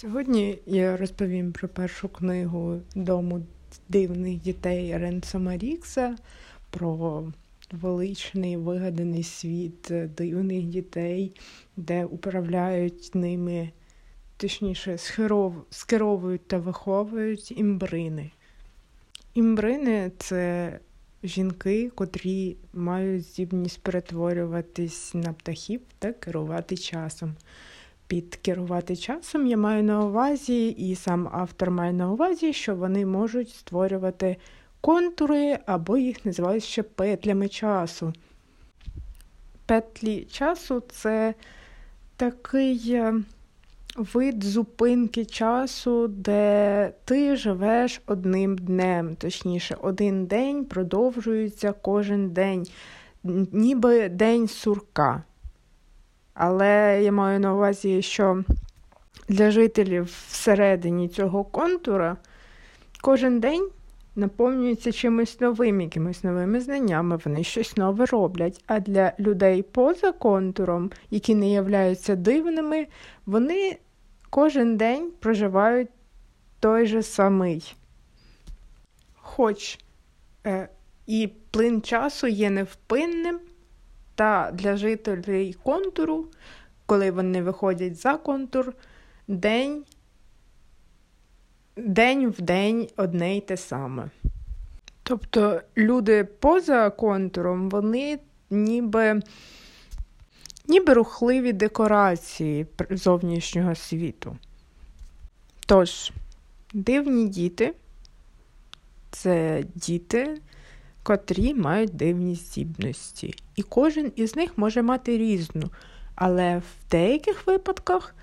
Сьогодні я розповім про першу книгу Дому дивних дітей Ренсома Рікса, про величний вигаданий світ дивних дітей, де управляють ними, точніше, скеровують та виховують імбрини. Імбрини це жінки, котрі мають здібність перетворюватись на птахів та керувати часом під керувати часом я маю на увазі, і сам автор має на увазі, що вони можуть створювати контури або їх називають ще петлями часу. Петлі часу це такий е, вид зупинки часу, де ти живеш одним днем, точніше, один день продовжується кожен день, ніби день сурка. Але я маю на увазі, що для жителів всередині цього контура кожен день наповнюється чимось новим, якимись новими знаннями, вони щось нове роблять. А для людей поза контуром, які не являються дивними, вони кожен день проживають той же самий. Хоч е, і плин часу є невпинним. Та для жителей контуру, коли вони виходять за контур, день день в день одне й те саме. Тобто люди поза контуром, вони ніби ніби рухливі декорації зовнішнього світу. Тож, дивні діти це діти, котрі мають дивні здібності. І кожен із них може мати різну. Але в деяких випадках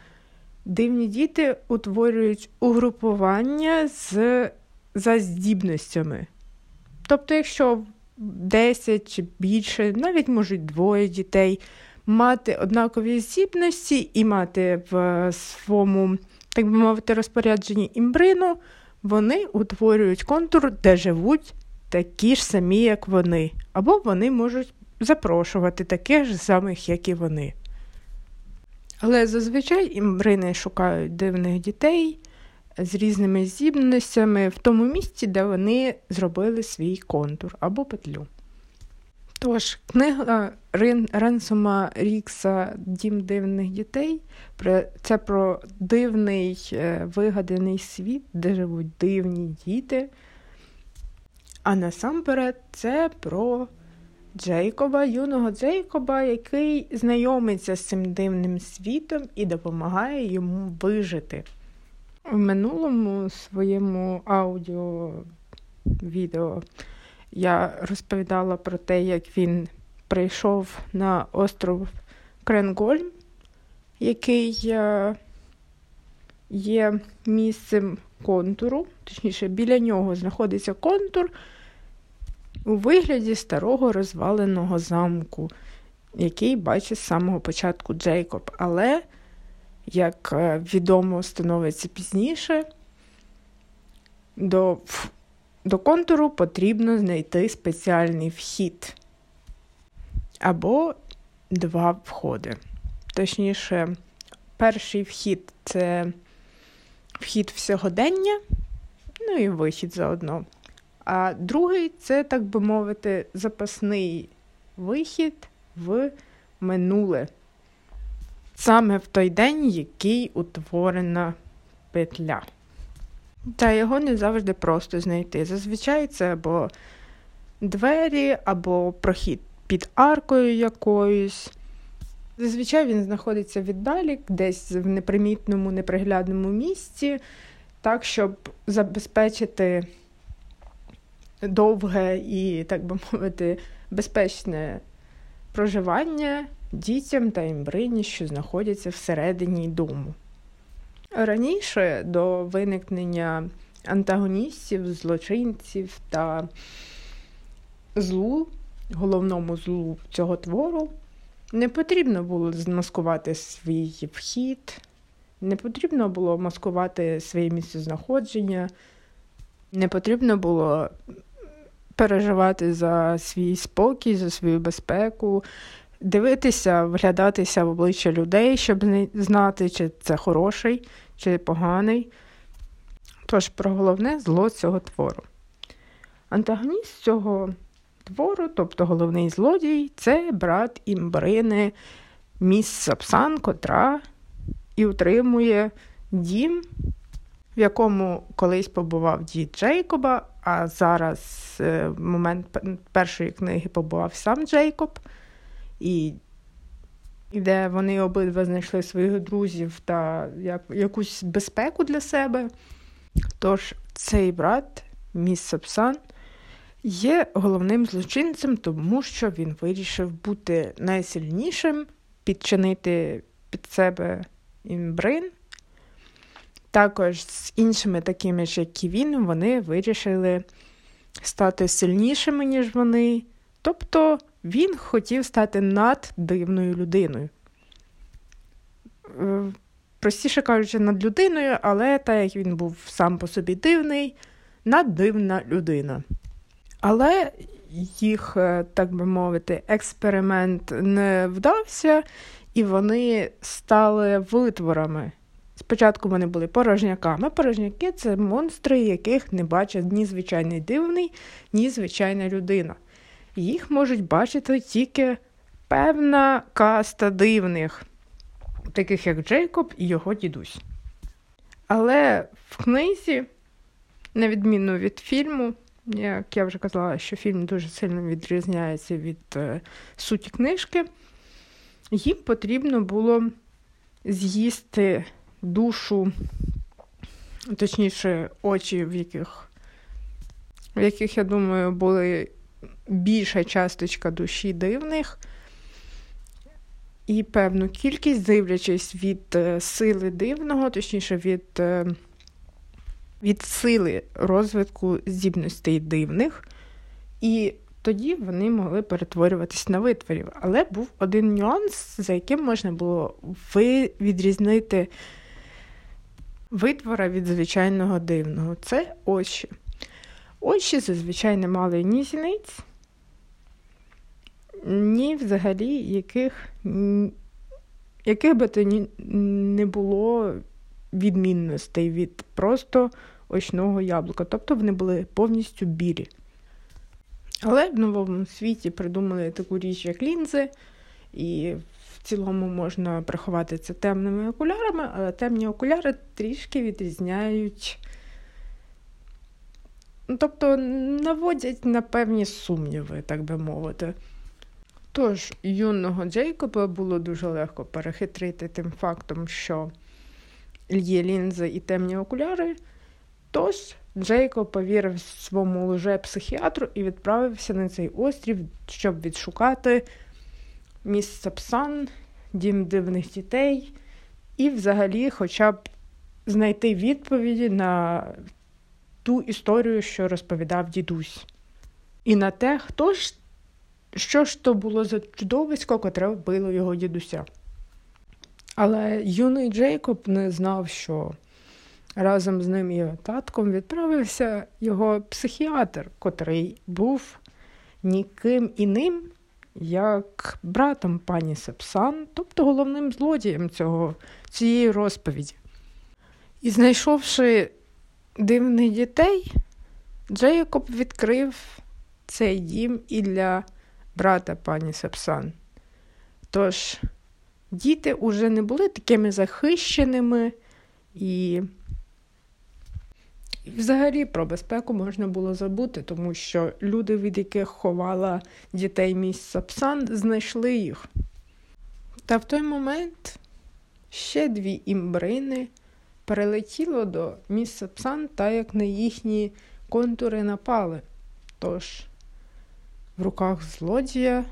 дивні діти утворюють угрупування з, за здібностями. Тобто, якщо 10 чи більше, навіть можуть двоє дітей мати однакові здібності і мати в своєму, так би мовити, розпорядженні імбрину, вони утворюють контур, де живуть такі ж самі, як вони, або вони можуть запрошувати таких ж самих, як і вони. Але зазвичай імбрини шукають дивних дітей з різними здібностями в тому місці, де вони зробили свій контур або петлю. Тож, книга Ренсома Рікса Дім дивних дітей це про дивний е, вигаданий світ, де живуть дивні діти. А насамперед це про Джейкоба, юного Джейкоба, який знайомиться з цим дивним світом і допомагає йому вижити. В минулому своєму аудіо відео я розповідала про те, як він прийшов на остров Кренгольм, який е, є місцем контуру, точніше, біля нього знаходиться контур у вигляді старого розваленого замку, який бачить з самого початку Джейкоб. Але, як е, відомо становиться пізніше, до, до контуру потрібно знайти спеціальний вхід або два входи. Точніше, перший вхід це вхід в сьогодення, ну і вихід заодно. А другий це, так би мовити, запасний вихід в минуле. Саме в той день, який утворена петля. Та його не завжди просто знайти. Зазвичай це або двері, або прохід під аркою якоюсь. Зазвичай він знаходиться віддалі, десь в непримітному, неприглядному місці, так, щоб забезпечити довге і, так би мовити, безпечне проживання дітям та імбрині, що знаходяться всередині дому. Раніше до виникнення антагоністів, злочинців та злу, головному злу цього твору, не потрібно було змаскувати свій вхід, не потрібно було маскувати своє місцезнаходження, не потрібно було переживати за свій спокій, за свою безпеку, дивитися, вглядатися в обличчя людей, щоб знати, чи це хороший, чи поганий. Тож про головне зло цього твору. Антагоніст цього твору, тобто головний злодій, це брат імбрини Міс Сапсан, котра і утримує дім, в якому колись побував дід Джейкоба, а зараз е, в момент першої книги побував сам Джейкоб, і де вони обидва знайшли своїх друзів та як, якусь безпеку для себе. Тож цей брат, міс Сапсан, є головним злочинцем, тому що він вирішив бути найсильнішим, підчинити під себе імбрин. Також з іншими такими ж, як і він, вони вирішили стати сильнішими, ніж вони. Тобто він хотів стати наддивною людиною. Е, простіше кажучи, над людиною, але так як він був сам по собі дивний, наддивна людина. Але їх, е, так би мовити, експеримент не вдався, і вони стали витворами. Спочатку вони були порожняками. Порожняки це монстри, яких не бачить ні звичайний дивний, ні звичайна людина. Їх можуть бачити тільки певна каста дивних, таких як Джейкоб і його дідусь. Але в книзі, на відміну від фільму, як я вже казала, що фільм дуже сильно відрізняється від е, суті книжки, їм потрібно було з'їсти душу, точніше, очі, в яких, в яких, я думаю, були більша часточка душі дивних. І певну кількість, дивлячись від е, сили дивного, точніше, від е, від сили розвитку здібностей дивних, і тоді вони могли перетворюватись на витворів. Але був один нюанс, за яким можна було відрізнити витвора від звичайного дивного. Це очі. Очі зазвичай не мали ні зіниць, ні взагалі яких яких би то не було відмінностей від просто очного яблука. Тобто вони були повністю білі. Але в новому світі придумали таку річ, як лінзи, і цілому можна приховати це темними окулярами, але темні окуляри трішки відрізняють. Ну, тобто наводять на певні сумніви, так би мовити. Тож, юного Джейкоба було дуже легко перехитрити тим фактом, що є лінзи і темні окуляри. Тож Джейкоб повірив своєму лже-психіатру і відправився на цей острів, щоб відшукати міс Сапсан, дім дивних дітей, і взагалі хоча б знайти відповіді на ту історію, що розповідав дідусь. І на те, хто ж, що ж то було за чудовисько, котре вбило його дідуся. Але юний Джейкоб не знав, що разом з ним і татком відправився його психіатр, котрий був ніким іним, як братом пані Сепсан, тобто головним злодієм цього, цієї розповіді. І знайшовши дивних дітей, Джейкоб відкрив цей дім і для брата пані Сепсан. Тож діти уже не були такими захищеними і. Взагалі про безпеку можна було забути, тому що люди, від яких ховала дітей міс Сапсан, знайшли їх. Та в той момент ще дві імбрини перелетіло до міс Сапсан, та як на їхні контури напали. Тож в руках злодія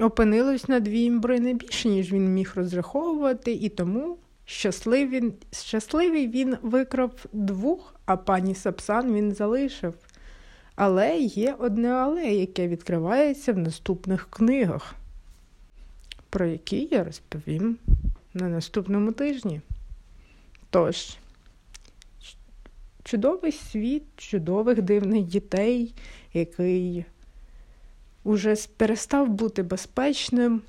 опинилось на дві імбрини більше, ніж він міг розраховувати, і тому Щасливий, щасливий він викрав двох, а пані Сапсан він залишив. Але є одне але, яке відкривається в наступних книгах, про які я розповім на наступному тижні. Тож, чудовий світ чудових дивних дітей, який уже перестав бути безпечним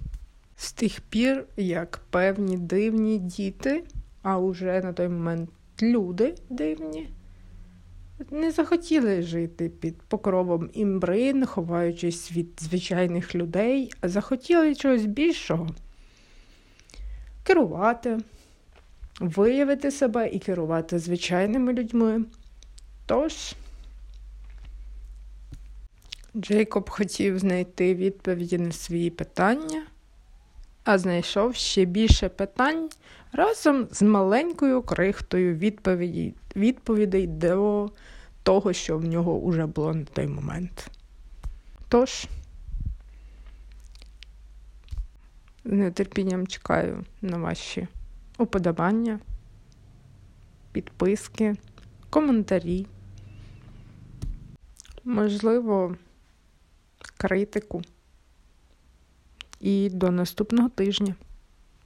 з тих пір, як певні дивні діти, а уже на той момент люди дивні, не захотіли жити під покровом імбрин, ховаючись від звичайних людей, а захотіли чогось більшого керувати, виявити себе і керувати звичайними людьми. Тож, Джейкоб хотів знайти відповіді на свої питання, а знайшов ще більше питань разом з маленькою крихтою відповідей до того, що в нього вже було на той момент. Тож, з нетерпінням чекаю на ваші уподобання, підписки, коментарі, можливо, критику. І до наступного тижня.